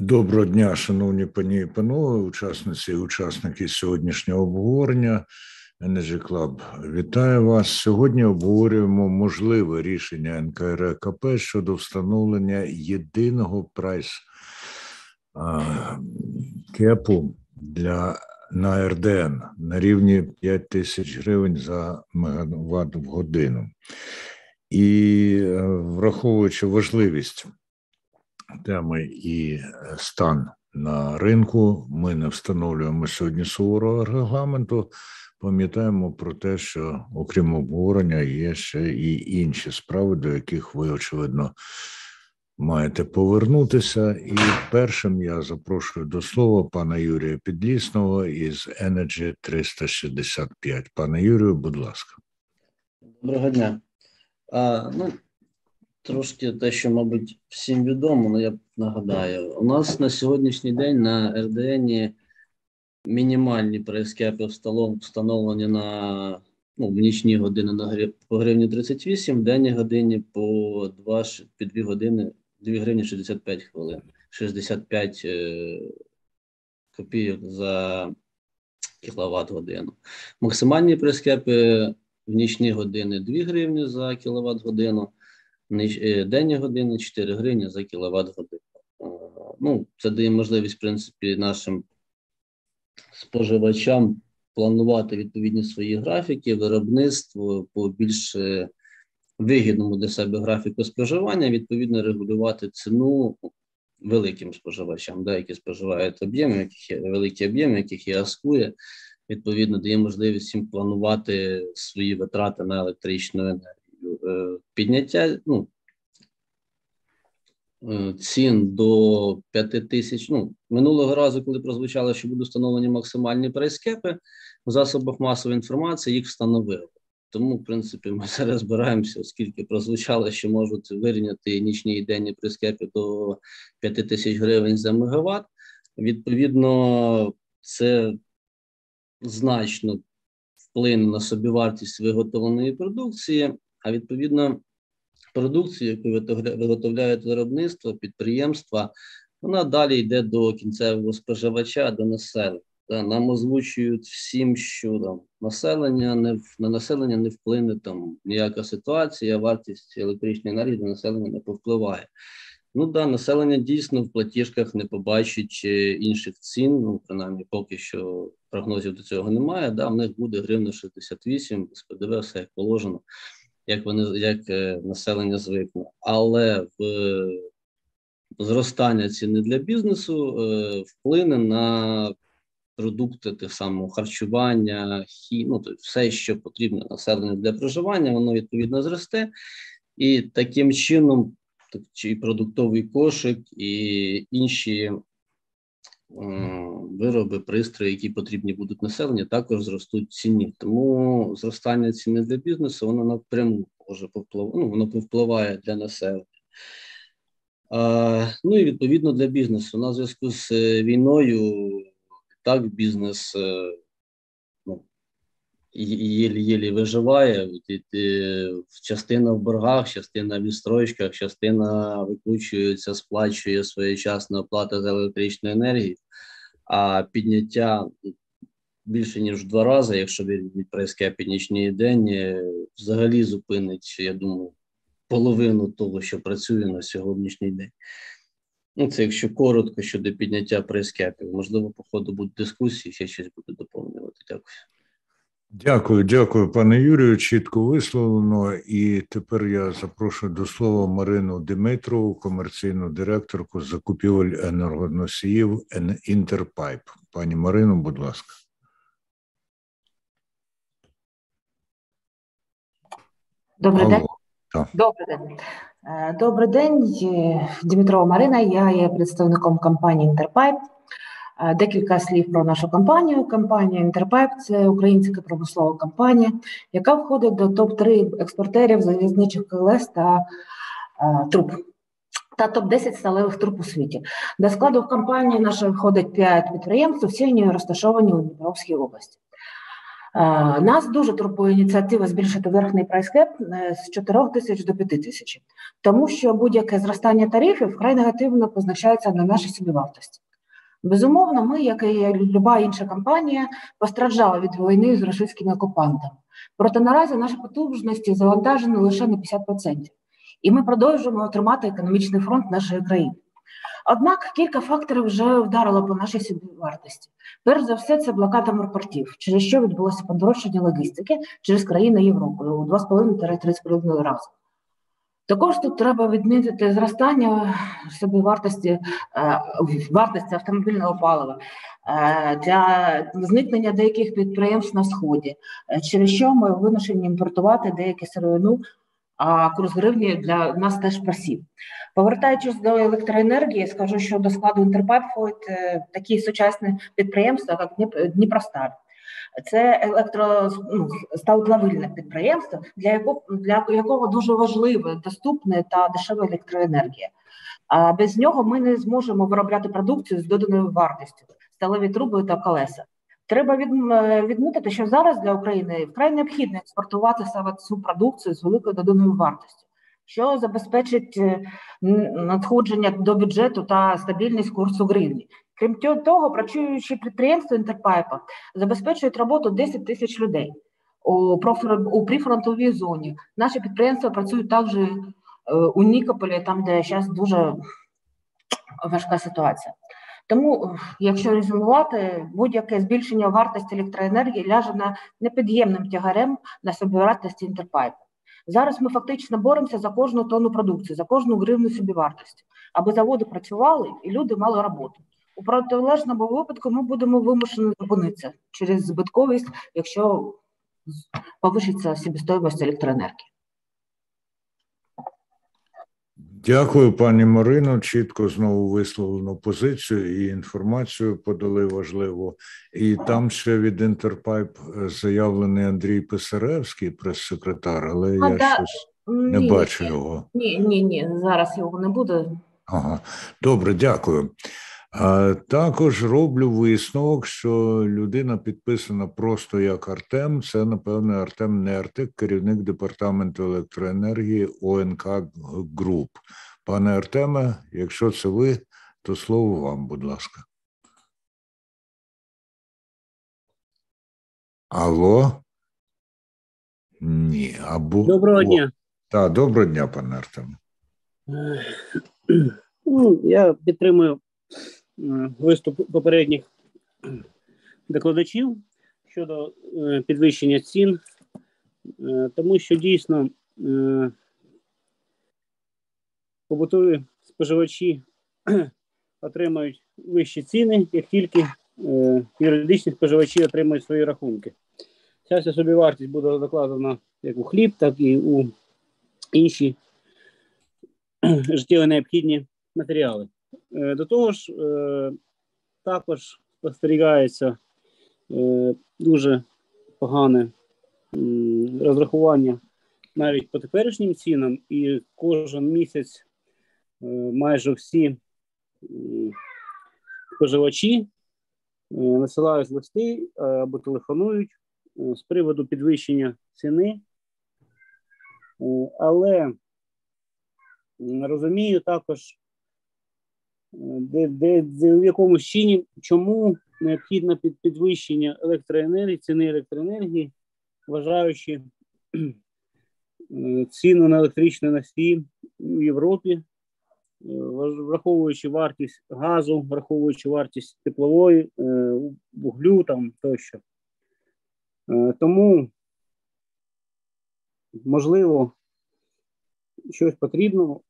Доброго дня, шановні пані і панове, учасниці і учасники сьогоднішнього обговорення. Energy Club вітаю вас. Сьогодні обговорюємо можливе рішення НКРКП щодо встановлення єдиного прайс кепу для на РДН на рівні 5 тисяч гривень за мегаватт в годину. І е, враховуючи важливість теми і е, стан на ринку. Ми не встановлюємо сьогодні суворого регламенту. Пам'ятаємо про те, що окрім обговорення є ще і інші справи, до яких ви очевидно маєте повернутися. І першим я запрошую до слова пана Юрія Підлісного із Energy 365. Пане Юрію, будь ласка. Доброго дня. А, ну, Трошки те, що, мабуть, всім відомо, але я нагадаю, у нас на сьогоднішній день на РДН мінімальні прескепи встановлені на ну, в нічні години на грив, по гривні 38, в денні годині по 2, по 2 години 2 гривні 65 хвилин, 65 е, копійок за кіловат годину. Максимальні прескепи в нічні години 2 гривні за кіловат годину. Е, денні години 4 гривні за кіловат годину. Ну, Це дає можливість, в принципі, нашим споживачам планувати відповідні свої графіки, виробництво по більш е, вигідному для себе графіку споживання, відповідно, регулювати ціну великим споживачам, да, які споживають об'єми, яких є великі об'єми, яких є аскує. Відповідно, дає можливість їм планувати свої витрати на електричну енергію. Е, підняття ну, е, цін до 5 тисяч. Ну, минулого разу, коли прозвучало, що будуть встановлені максимальні прайскепи, в засобах масової інформації їх встановили. Тому, в принципі, ми зараз збираємося, оскільки прозвучало, що можуть вирівняти нічні і денні прискепи до 5 тисяч гривень за мегаватт. Відповідно, це значно вплине на собівартість виготовленої продукції, а відповідно, продукцію, яку виготовляють виробництво, підприємства, вона далі йде до кінцевого споживача, до населення. Нам озвучують всім, що там населення не на населення не вплине там ніяка ситуація, вартість електричної енергії до населення не повпливає. Ну да, населення дійсно в платіжках не побачить інших цін. Ну принаймні, поки що прогнозів до цього немає. Да, в них буде гривна 68, з ПДВ все як положено як вони як е, населення звикне, але в зростання ціни для бізнесу е, вплине на продукти тих самого харчування, хі, ну, тобто все, що потрібно населенню для проживання, воно відповідно зросте, і таким чином, і продуктовий кошик, і інші вироби, пристрої, які потрібні будуть населенню, також зростуть ціні. Тому зростання ціни для бізнесу воно напряму може повпливати, ну, воно повпливає для населення. Ну і відповідно для бізнесу. На зв'язку з е, війною так бізнес е, єлі-єлі виживає. Частина в боргах, частина в відстрочках, частина викручується, сплачує своєчасну оплату за електричну енергію, а підняття більше ніж в два рази, якщо від прайське північний день, е, взагалі зупинить, я думаю, половину того, що працює на сьогоднішній день. Ну, це якщо коротко щодо підняття прайскепів. Можливо, по ходу будуть дискусії, ще щось буде доповнювати. Дякую. Дякую, дякую, пане Юрію. Чітко висловлено. І тепер я запрошую до слова Марину Димитрову, комерційну директорку закупівель енергоносіїв Інтерпайп. Пані Марино, будь ласка. Добрий Алло. день. Так. Добрий день. Е, добрий день, Дмитрова Марина. Я є представником компанії Інтерпайп. Е, декілька слів про нашу компанію. Компанія Інтерпайп це українська промислова компанія, яка входить до топ-3 експортерів залізничих колес та е, труб. Та топ-10 сталевих труб у світі. До складу компанії нашої входить 5 підприємств, всі вони розташовані у Дніпровській області. Нас дуже турбує ініціатива збільшити верхній прайскеп з 4 тисяч до 5 тисяч, тому що будь-яке зростання тарифів вкрай негативно позначається на нашій собівартості. Безумовно, ми, як і люба інша компанія, постраждали від війни з російськими окупантами. Проте наразі наші потужності завантажені лише на 50%. І ми продовжуємо отримати економічний фронт нашої країни. Однак кілька факторів вже вдарило по нашій собівартості. Перш за все, це блокада морпортів, через що відбулося подорожчання логістики через країни Європи у 2,5-3,5 рази. Також тут треба відмітити зростання собівартості е, вартості автомобільного палива е, для зникнення деяких підприємств на сході, е, через що ми вимушені імпортувати деякі сировину, а курс гривні для нас теж просів. Повертаючись до електроенергії, скажу, що до складу Інтерпайп входять такі сучасні підприємства, як Дніпростар. Це електросталплавильне ну, підприємство, для якого для якого дуже важлива доступна та дешева електроенергія. А без нього ми не зможемо виробляти продукцію з доданою вартістю, сталеві труби та колеса. Треба відмітити, що зараз для України вкрай необхідно експортувати саме цю продукцію з великою доданою вартістю, що забезпечить е, надходження до бюджету та стабільність курсу гривні. Крім того, працюючі підприємства Інтерпайпа забезпечують роботу 10 тисяч людей у прифронтовій зоні. Наші підприємства працюють також е, у Нікополі, там де зараз дуже важка ситуація. Тому, якщо резюмувати, будь-яке збільшення вартості електроенергії ляже на непід'ємним тягарем на собівартості інтерпайпу. Зараз ми фактично боремося за кожну тонну продукції, за кожну гривну собівартості, аби заводи працювали і люди мали роботу. У протилежному випадку ми будемо вимушені зупинитися через збитковість, якщо повищиться себестоїмость електроенергії. Дякую, пані Марино. Чітко знову висловлену позицію і інформацію подали важливо. І там ще від Інтерпайп заявлений Андрій Писаревський, прес-секретар, але а, я да. щось не ні, бачу його. Ні, ні, ні, зараз його не буде. Ага, добре, дякую. Також роблю висновок, що людина підписана просто як Артем. Це, напевне, Артем Нертик, керівник департаменту електроенергії ОНК Груп. Пане Артеме, якщо це ви, то слово вам, будь ласка. Алло? Ні, або доброго дня. Так, доброго дня, пане Артем. Ну, я підтримую виступ попередніх докладачів щодо е, підвищення цін, е, тому що дійсно побутові споживачі отримають вищі ціни, як тільки юридичні споживачі отримують свої рахунки. Ця собівартість буде закладена як у хліб, так і у інші життєво необхідні матеріали. Е, до того ж, е, також спостерігається е, дуже погане розрахування навіть по теперішнім цінам, і кожен місяць майже всі споживачі насилають листи або телефонують з приводу підвищення ціни. Але розумію також, де, де, де в якомусь чині, чому необхідне під підвищення електроенергії, ціни електроенергії, вважаючи ціну на електричні носії в Європі, е, враховуючи вартість газу, враховуючи вартість теплової, е, вуглю там тощо. Е, тому, можливо, щось потрібно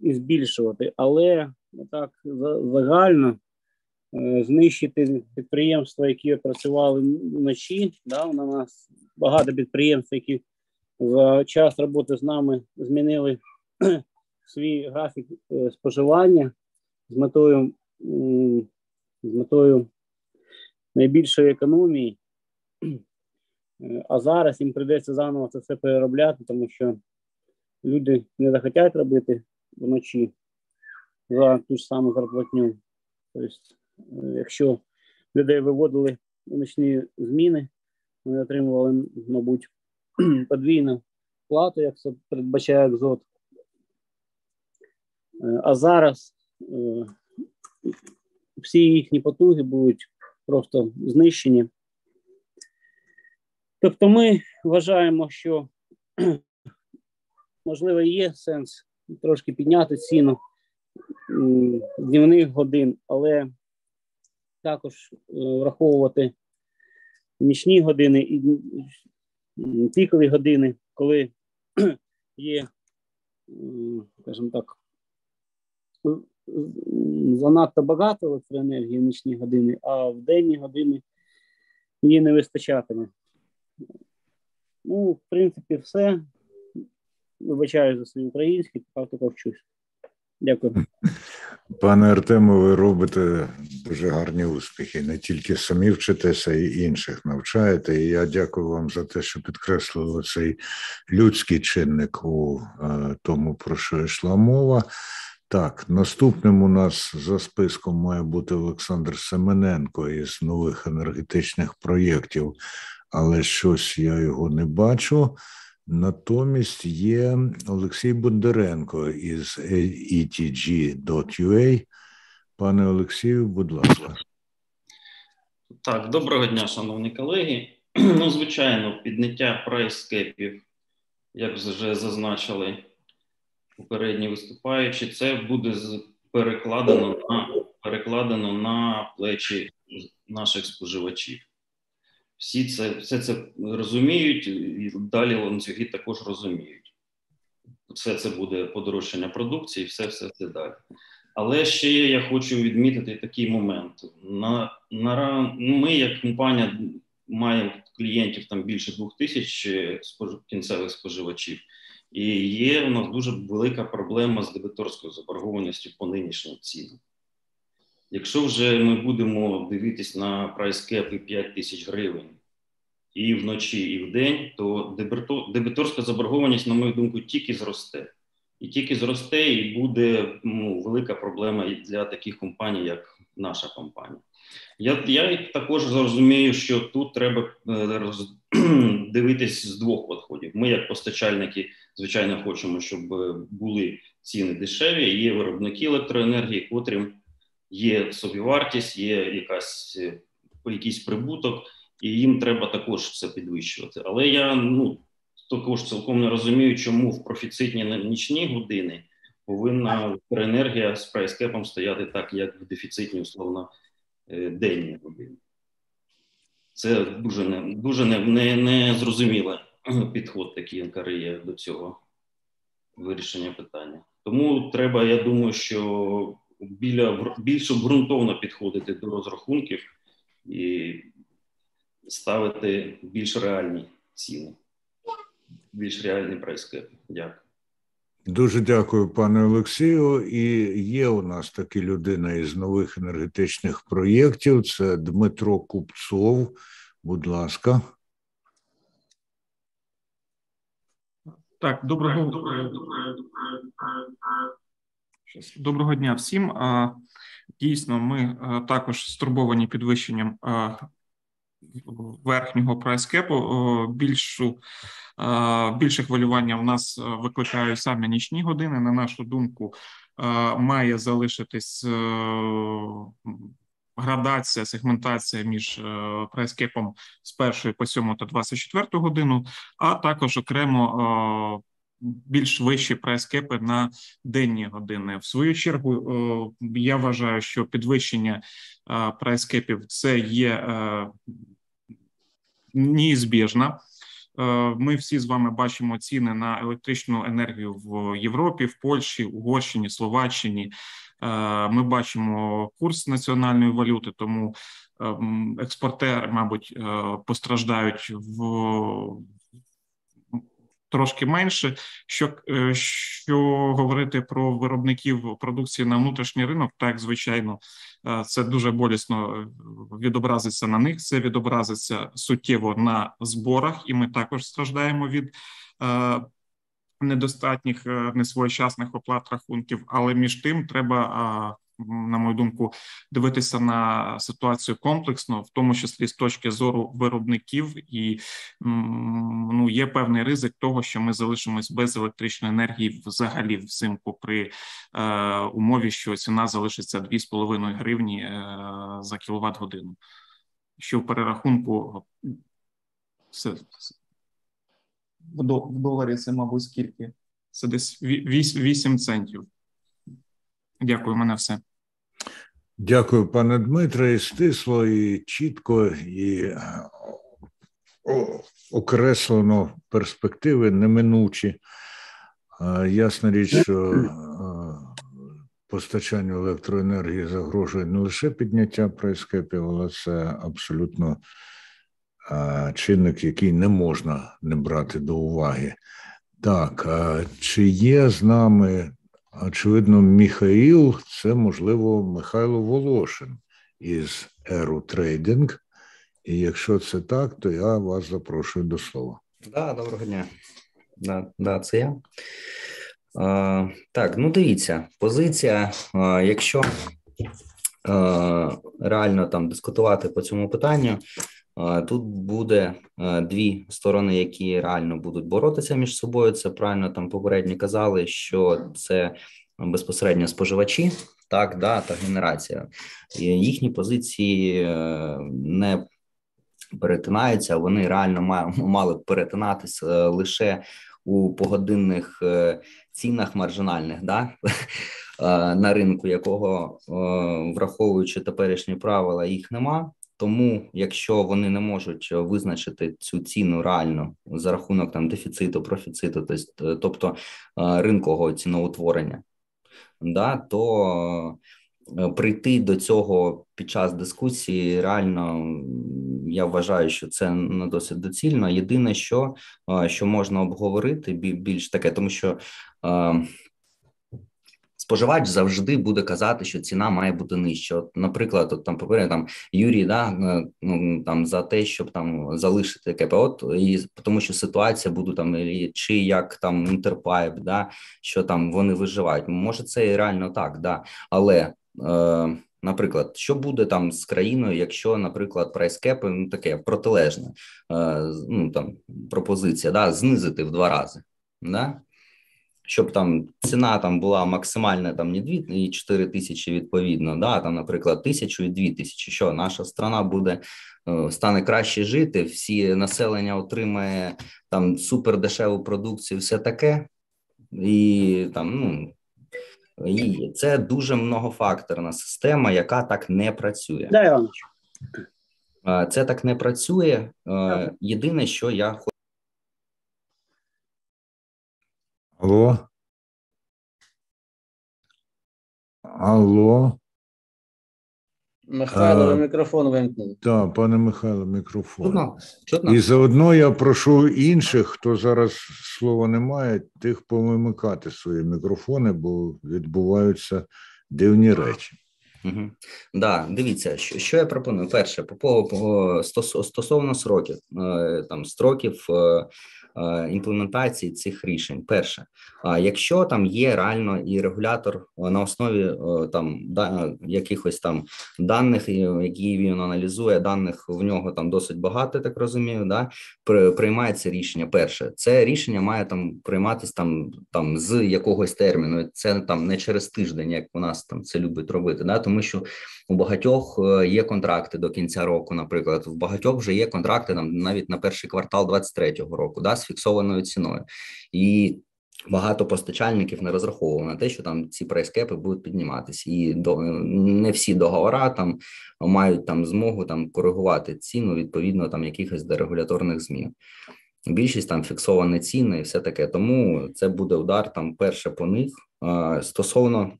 збільшувати, але так загально е, знищити підприємства, які працювали вночі. Да, У нас багато підприємств, які за час роботи з нами змінили свій графік е, споживання з метою з метою найбільшої економії. Е, а зараз їм прийдеться заново це все переробляти, тому що люди не захотять робити вночі за ту ж саму зарплатню. Тобто, е, якщо людей виводили у нічні зміни, Вони отримували, мабуть, подвійну плату, як це передбачає екзот. Е, а зараз е, всі їхні потуги будуть просто знищені. Тобто, ми вважаємо, що можливо є сенс трошки підняти ціну днівних годин, але також е, враховувати нічні години і пікові години, коли є, скажімо так, занадто багато електроенергії в нічні години, а в денні години її не вистачатиме. Ну, в принципі, все. Вибачаю за свій український, також вчусь. Дякую. Пане Артему, ви робите дуже гарні успіхи. Не тільки самі вчитеся, і інших навчаєте. І я дякую вам за те, що підкреслили цей людський чинник у е, тому, про що йшла мова. Так, наступним у нас за списком має бути Олександр Семененко із нових енергетичних проєктів, але щось я його не бачу. Натомість є Олексій Бондаренко із etg.ua. Пане Олексію, будь ласка. Так, доброго дня, шановні колеги. Ну, звичайно, підняття прайскепів, як вже зазначили попередні виступаючі, це буде перекладено на перекладено на плечі наших споживачів. Всі це все це розуміють, і далі ланцюги також розуміють. Все це буде подорожчання продукції, все все це далі. Але ще я хочу відмітити такий момент. На, на, Ми, як компанія, маємо клієнтів там більше двох тисяч спож, кінцевих споживачів, і є у нас дуже велика проблема з дебіторською заборгованістю по нинішнім цінам. Якщо вже ми будемо дивитись на прайскепи 5 тисяч гривень і вночі, і вдень, то дебіторська заборгованість, на мою думку, тільки зросте. І тільки зросте, і буде ну, велика проблема і для таких компаній, як наша компанія. Я я також зрозумію, що тут треба е, роз, дивитись з двох підходів. Ми, як постачальники, звичайно, хочемо, щоб були ціни дешеві. Є виробники електроенергії, котрим є собівартість, є якась е, якийсь прибуток, і їм треба також це підвищувати. Але я ну також цілком не розумію, чому в профіцитні нічні години повинна електроенергія з прайскепом стояти так, як в дефіцитні, условно, е, денні години. Це дуже не дуже не, не, не зрозумілий підход такий НКРЄ до цього вирішення питання. Тому треба, я думаю, що біля більш обґрунтовно підходити до розрахунків і ставити більш реальні ціни, більш реальні прайскепи. Дякую. Дуже дякую, пане Олексію. І є у нас такі людина із нових енергетичних проєктів. Це Дмитро Купцов. Будь ласка. Так, доброго доброго дня всім. Дійсно, ми також стурбовані підвищенням верхнього прайскепу. Більшу більше хвилювання в нас викликають саме нічні години. На нашу думку, має залишитись градація, сегментація між прайскепом з першої по сьому та 24 годину, а також окремо більш вищі прайскепи на денні години. В свою чергу я вважаю, що підвищення прайскепів це є неізбіжна. Ми всі з вами бачимо ціни на електричну енергію в Європі, в Польщі, Угорщині, Словаччині. Ми бачимо курс національної валюти, тому експортери, мабуть, постраждають в трошки менше. Що е, що говорити про виробників продукції на внутрішній ринок, так звичайно, е, це дуже болісно е, відобразиться на них. Це відобразиться суттєво на зборах, і ми також страждаємо від. Недостатніх несвоєчасних оплат рахунків, але між тим треба на мою думку, дивитися на ситуацію комплексно, в тому числі з точки зору виробників, і ну є певний ризик того, що ми залишимось без електричної енергії взагалі взимку при е, умові, що ціна залишиться 2,5 гривні е, за кіловат годину. Що в перерахунку все в доларі це, мабуть, скільки? Це десь 8 центів. Дякую, мене все. Дякую, пане Дмитре. І стисло, і чітко, і окреслено перспективи неминучі. Ясна річ, що постачанню електроенергії загрожує не лише підняття прайскепів, але це абсолютно чинник, який не можна не брати до уваги. Так, чи є з нами Очевидно, Міхаїл це, можливо, Михайло Волошин із Еру Трейдинг. І якщо це так, то я вас запрошую до слова. Да, доброго дня. Да, да, це я. А, Так, ну дивіться, позиція. а, Якщо а, реально там дискутувати по цьому питанню, Тут буде дві сторони, які реально будуть боротися між собою. Це правильно там попередні казали, що це безпосередньо споживачі, так да та генерація. Їхні позиції е, не перетинаються. Вони реально мали б перетинатися е, лише у погодинних е, цінах маржинальних, да на ринку, якого враховуючи теперішні правила, їх нема. Тому, якщо вони не можуть визначити цю ціну реально за рахунок там дефіциту, профіциту, тобто е, ринкового ціноутворення, да, то е, прийти до цього під час дискусії реально я вважаю, що це не досить доцільно. Єдине, що е, що можна обговорити, більш таке, тому що споживач завжди буде казати, що ціна має бути нижча. От, Наприклад, от там попередньо там Юрій, да е, ну там за те, щоб там залишити КПО, і тому, що ситуація буде там чи як там інтерпайп, да що там вони виживають. Може, це і реально так, да, але. Е, Наприклад, що буде там з країною, якщо, наприклад, прайскепи ну таке протилежне, е, ну там пропозиція, да, знизити в два рази, да щоб там ціна там була максимальна там не 2 і 4 тисячі відповідно, да, там, наприклад, тисячу і 2 тисячі, що наша страна буде е, стане краще жити, всі населення отримає там супер дешеву продукцію, все таке, і там, ну. І це дуже многофакторна система, яка так не працює. Це так не працює. Е, єдине, що я хочу. Алло? Алло? Михайло, ви мікрофон вимкнули. Так, пане Михайло, мікрофон. Чутно? Чутно? І заодно я прошу інших, хто зараз слова не має, тих повимикати свої мікрофони, бо відбуваються дивні речі. Угу. Да, дивіться, що що я пропоную. Перше, по, по стосовно сроків, е, там строків е, Е, імплементації цих рішень. Перше, якщо там є реально і регулятор на основі там да, якихось там даних, які він аналізує, даних в нього там досить багато, так розумію. Да, приймається рішення. Перше, це рішення має там прийматися там там з якогось терміну. Це там не через тиждень, як у нас там це любить робити. Да, тому що у багатьох е, є контракти до кінця року, наприклад, в багатьох вже є контракти там навіть на перший квартал 23-го року, да, з фіксованою ціною, і багато постачальників не розраховували на те, що там ці прайскепи будуть підніматися, і до не всі договори там мають там змогу там коригувати ціну відповідно там якихось дерегуляторних змін. Більшість там фіксовані ціни і все таке. Тому це буде удар там перше по них стосовно.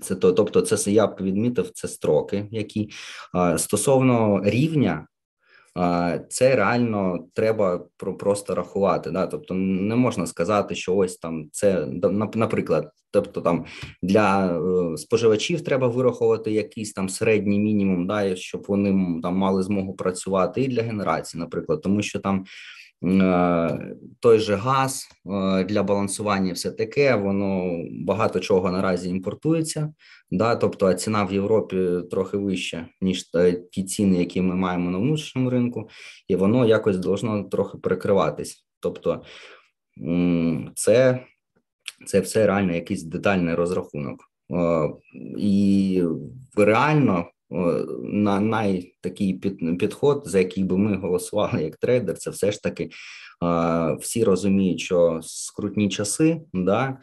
Це то, тобто, це я б відмітив це строки, які стосовно рівня це реально треба просто рахувати. Да? Тобто не можна сказати, що ось там це наприклад, тобто там для е, споживачів треба вираховувати якийсь там середній мінімум, да, щоб вони там мали змогу працювати і для генерації, наприклад, тому що там. Той же газ для балансування, все таке, воно багато чого наразі імпортується. Да, Тобто ціна в Європі трохи вища, ніж ті ціни, які ми маємо на внутрішньому ринку, і воно якось должно трохи перекриватись. Тобто це це все реально якийсь детальний розрахунок. І реально на най такий під, підход, за який би ми голосували як трейдер, це все ж таки всі розуміють, що скрутні часи, да,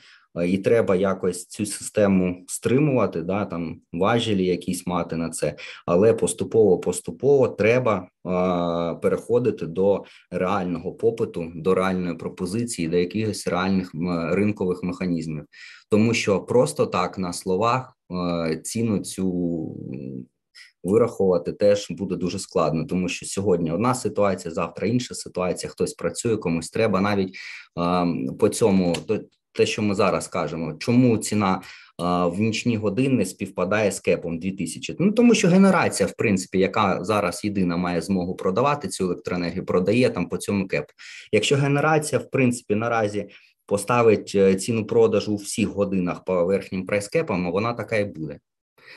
і треба якось цю систему стримувати, да там важелі якісь мати на це, але поступово поступово треба а, переходити до реального попиту, до реальної пропозиції, до якихось реальних ринкових механізмів, тому що просто так на словах а, ціну цю. Вирахувати теж буде дуже складно, тому що сьогодні одна ситуація, завтра інша ситуація. Хтось працює, комусь треба навіть а, по цьому те, що ми зараз кажемо, чому ціна в нічні години співпадає з кепом 2000? Ну тому що генерація, в принципі, яка зараз єдина має змогу продавати цю електроенергію, продає там по цьому кепу. Якщо генерація, в принципі, наразі поставить е, ціну продажу у всіх годинах по верхнім прайскепам, вона така і буде.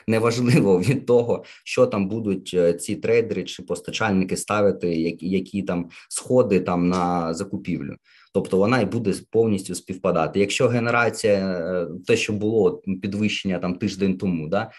Неважливо від того, що там будуть е, ці трейдери чи постачальники ставити, які які там сходи там на закупівлю. Тобто вона і буде повністю співпадати. Якщо генерація, е, те, що було підвищення там тиждень тому, да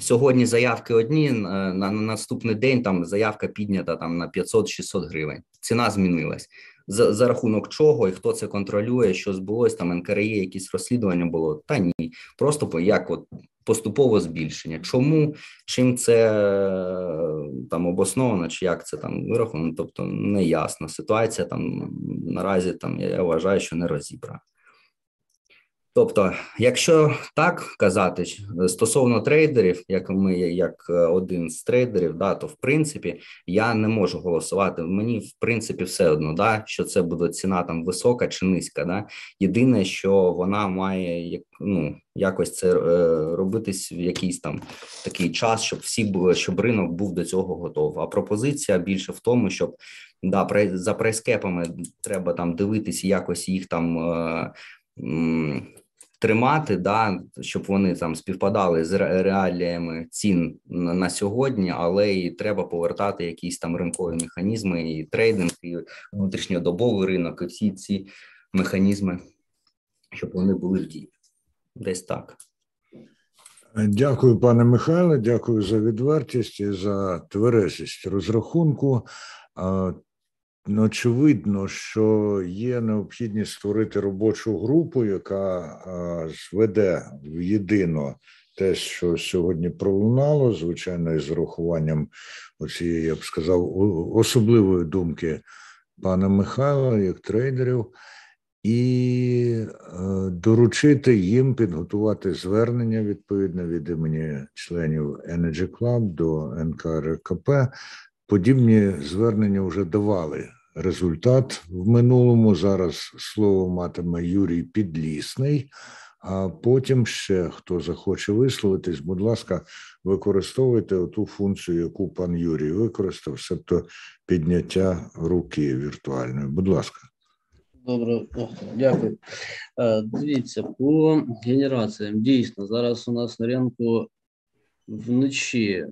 сьогодні заявки одні е, на, на наступний день там заявка піднята там на 500-600 гривень. Ціна змінилась за за рахунок чого і хто це контролює, що збулось там НКРЄ, якісь розслідування було та ні, просто як от поступове збільшення. Чому чим це там обосновано, чи як це там вираховано? Тобто не ясна. Ситуація там наразі там я вважаю, що не розібрана. Тобто, якщо так казати стосовно трейдерів, як ми як е, один з трейдерів, да, то в принципі я не можу голосувати. Мені в принципі все одно, да, що це буде ціна там висока чи низька. Да. Єдине, що вона має ну, якось це е, робитись в якийсь там такий час, щоб всі були, щоб ринок був до цього готовий. А пропозиція більше в тому, щоб да, за прайскепами треба там дивитись, якось їх там. Тримати, да, щоб вони там співпадали з реаліями цін на сьогодні, але і треба повертати якісь там ринкові механізми, і трейдинг, і внутрішньодобовий ринок, і всі ці механізми, щоб вони були в дії. Десь так. Дякую, пане Михайле. Дякую за відвертість і за тверезість розрахунку. Ну, очевидно, що є необхідність створити робочу групу, яка зведе в єдино те, що сьогодні пролунало, звичайно, із урахуванням оцієї, я б сказав, особливої думки пана Михайла, як трейдерів, і е, доручити їм підготувати звернення відповідне від імені членів Energy Club до НКРКП. Подібні звернення вже давали результат в минулому. Зараз слово матиме Юрій Підлісний. А потім ще хто захоче висловитись, будь ласка, використовуйте ту функцію, яку пан Юрій використав, себто підняття руки віртуальної. Будь ласка. Добре, дякую. Е, дивіться, по генераціям дійсно зараз у нас на ринку вночі е,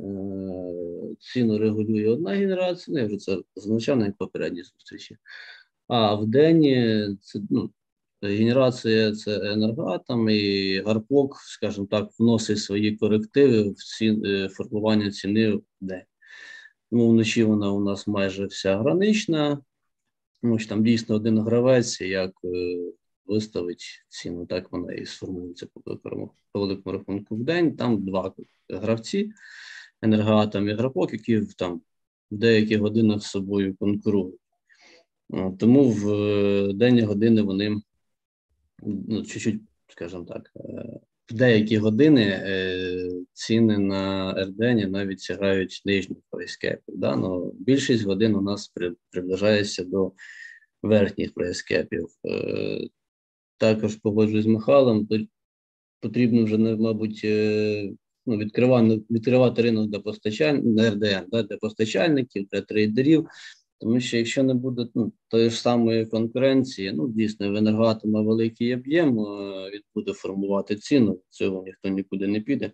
ціну регулює одна генерація, ну, я вже це зазначав на попередній зустрічі. А в день це ну, генерація це енергоатом і гарпок, скажімо так, вносить свої корективи в ці, е, формування ціни в день. Тому вночі вона у нас майже вся гранична, тому що там дійсно один гравець, як е, виставить ціну, так вона і сформується по великому рахунку в день. Там два гравці, енергоатом і грапок, які там в деяких годинах з собою конкурують. Тому в е, денні години вони ну, чуть-чуть, скажімо так, е, в деякі години е, ціни на РДН навіть сягають нижніх прайскепів. Да? Но більшість годин у нас приближається до верхніх прайскепів. Також погоджуюсь з Михайлом, потрібно вже, мабуть, ну, відкривати відкривати ринок для постачальників, РДН, да, для постачальників, для трейдерів, Тому що якщо не буде ну, тої ж самої конкуренції, ну дійсно в великий об'єм, е, він буде формувати ціну, цього ніхто нікуди не піде.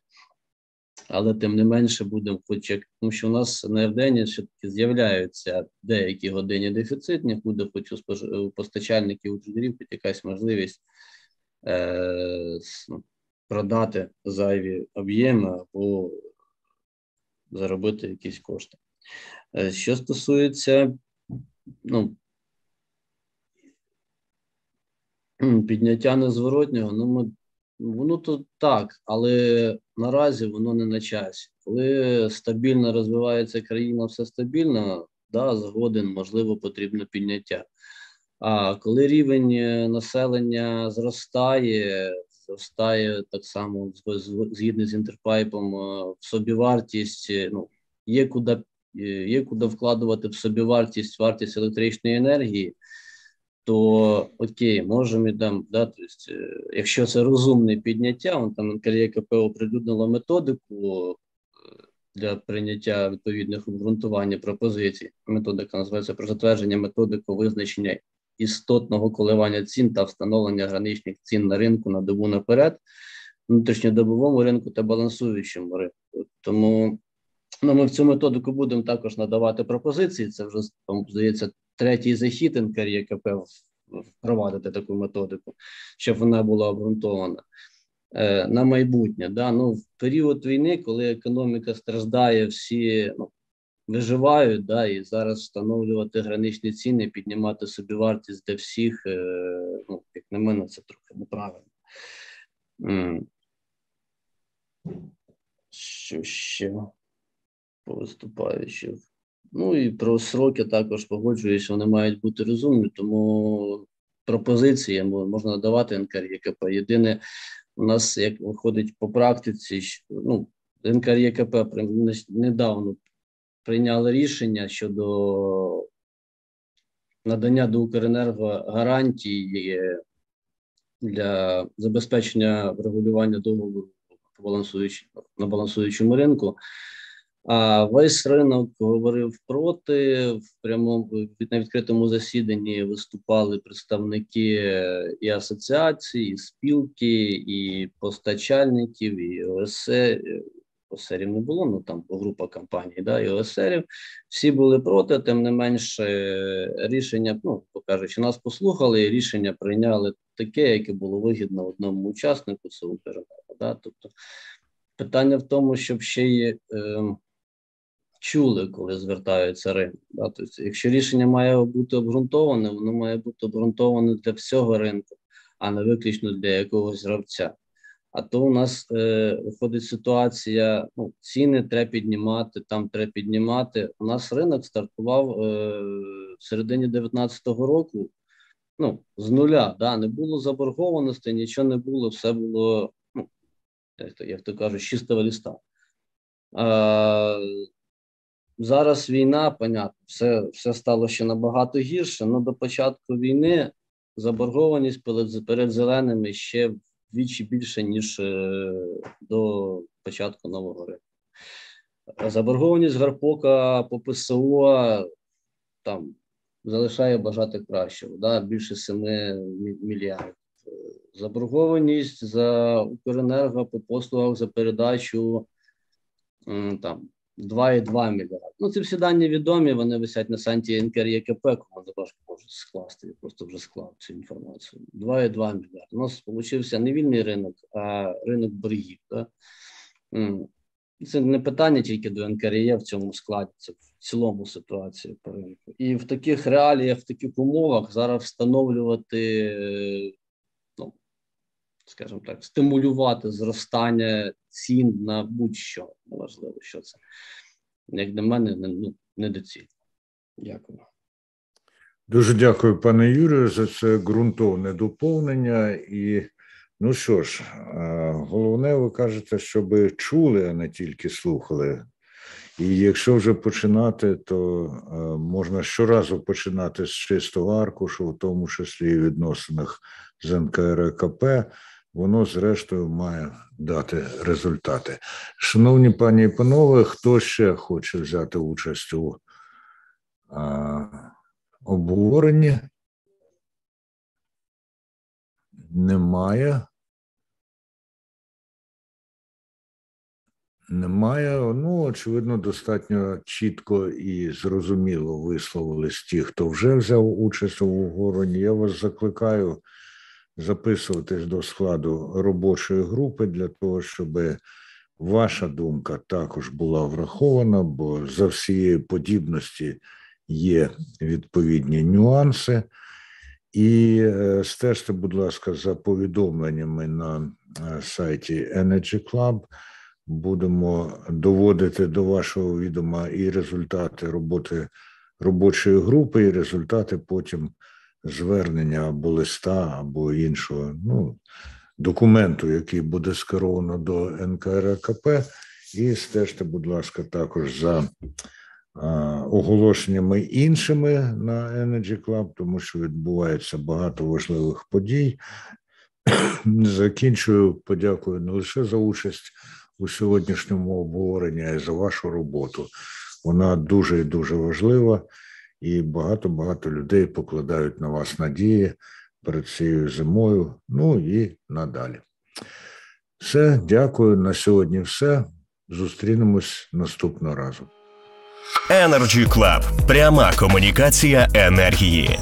Але тим не менше будемо, хоч тому, що у нас на РДН все таки з'являються деякі годині дефіцитних, буде хоч у постачальників у трейдерів хоч якась можливість е, ну, продати зайві об'єми або заробити якісь кошти. Е, що стосується ну, підняття незворотнього, ну ми воно то так, але наразі воно не на часі. Коли стабільно розвивається країна, все стабільно, да, згоден, можливо, потрібно підняття. А коли рівень населення зростає, зростає так само згідно з інтерпайпом е, в собівартість, ну є куди є куди вкладувати в собівартість вартість електричної енергії, то окей, можемо і там, да, тобто, якщо це розумне підняття, он там НКРЄКП оприлюднило методику е, для прийняття відповідних обґрунтування пропозицій. Методика називається про затвердження методику визначення істотного коливання цін та встановлення граничних цін на ринку на добу наперед, внутрішньодобовому ринку та балансуючому ринку. Тому Ну, ми в цю методику будемо також надавати пропозиції. Це вже там, здається третій захід НКРЄКП впровадити таку методику, щоб вона була обґрунтована е, на майбутнє. Да? Ну, В період війни, коли економіка страждає, всі ну, виживають, да, і зараз встановлювати граничні ціни, піднімати собі вартість для всіх, е, ну, як на мене, це трохи неправильно. Що ще? по виступаючих. Ну і про сроки також погоджуюся, вони мають бути розумні, тому пропозиції можна надавати НКРЄКП. Єдине, у нас як виходить по практиці, ну, НКРЄКП недавно прийняли рішення щодо надання до Укренерго гарантій для забезпечення врегулювання договору на балансуючому ринку. А весь ринок говорив проти в прямому на відкритому засіданні виступали представники і асоціації, і спілки, і постачальників, і ОСЕ. ОСЕРів не було, ну там група компаній, да, і ОСЕРів. Всі були проти, тим не менше рішення, ну покажучи, нас послухали, і рішення прийняли таке, яке було вигідно одному учаснику, це. Да? Тобто питання в тому, щоб ще й. Е, чули, коли звертаються ринок. Да? Тобто, якщо рішення має бути обґрунтоване, воно має бути обґрунтоване для всього ринку, а не виключно для якогось гравця. А то у нас е, виходить ситуація: ну, ціни треба піднімати, там треба піднімати. У нас ринок стартував е, в середині 2019 року. Ну, з нуля, да, не було заборгованості, нічого не було, все було, ну, як то, як то кажуть, чистого ліста. Зараз війна, понятно, все все стало ще набагато гірше. але до початку війни заборгованість перед, перед зеленими ще вдвічі більше, ніж е, до початку нового року. Заборгованість Гарпока по ПСО там залишає бажати кращого, да, більше 7 мільярдів. Заборгованість за Укренерго по послугах за передачу там 2,2 мільярди. Ну, ці всі дані відомі, вони висять на сайті НКРЄКП, кому важко може скласти, я просто вже склав цю інформацію. 2,2 мільярди. У нас вийшов не вільний ринок, а ринок боргів. Да? Це не питання тільки до НКРЄ в цьому складі, це в цілому ситуація по ринку. І в таких реаліях, в таких умовах зараз встановлювати скажімо так, стимулювати зростання цін на будь-що неважливо, що це як для мене ну, недоцільно. Дякую. Дуже дякую, пане Юрію, за це ґрунтовне доповнення. І ну що ж, головне, ви кажете, щоб чули, а не тільки слухали. І якщо вже починати, то можна щоразу починати з чистого аркушу, в тому числі і відносинах з НКРКП воно зрештою має дати результати. Шановні пані і панове, хто ще хоче взяти участь у обговорені? Немає. Немає. Ну, очевидно, достатньо чітко і зрозуміло висловились ті, хто вже взяв участь у обговоренні. Я вас закликаю записуватись до складу робочої групи для того, щоб ваша думка також була врахована, бо за всієї подібності є відповідні нюанси. І е, стежте, будь ласка, за повідомленнями на е, сайті Energy Club. Будемо доводити до вашого відома і результати роботи робочої групи, і результати потім звернення або листа, або іншого ну, документу, який буде скеровано до НКРКП. І стежте, будь ласка, також за оголошеннями іншими на Energy Club, тому що відбувається багато важливих подій. Закінчую подякую не лише за участь у сьогоднішньому обговоренні, а й за вашу роботу. Вона дуже і дуже важлива, і багато-багато людей покладають на вас надії перед цією зимою. Ну і надалі. Все, дякую на сьогодні. Все. Зустрінемось наступного разу. Energy Club. пряма комунікація енергії.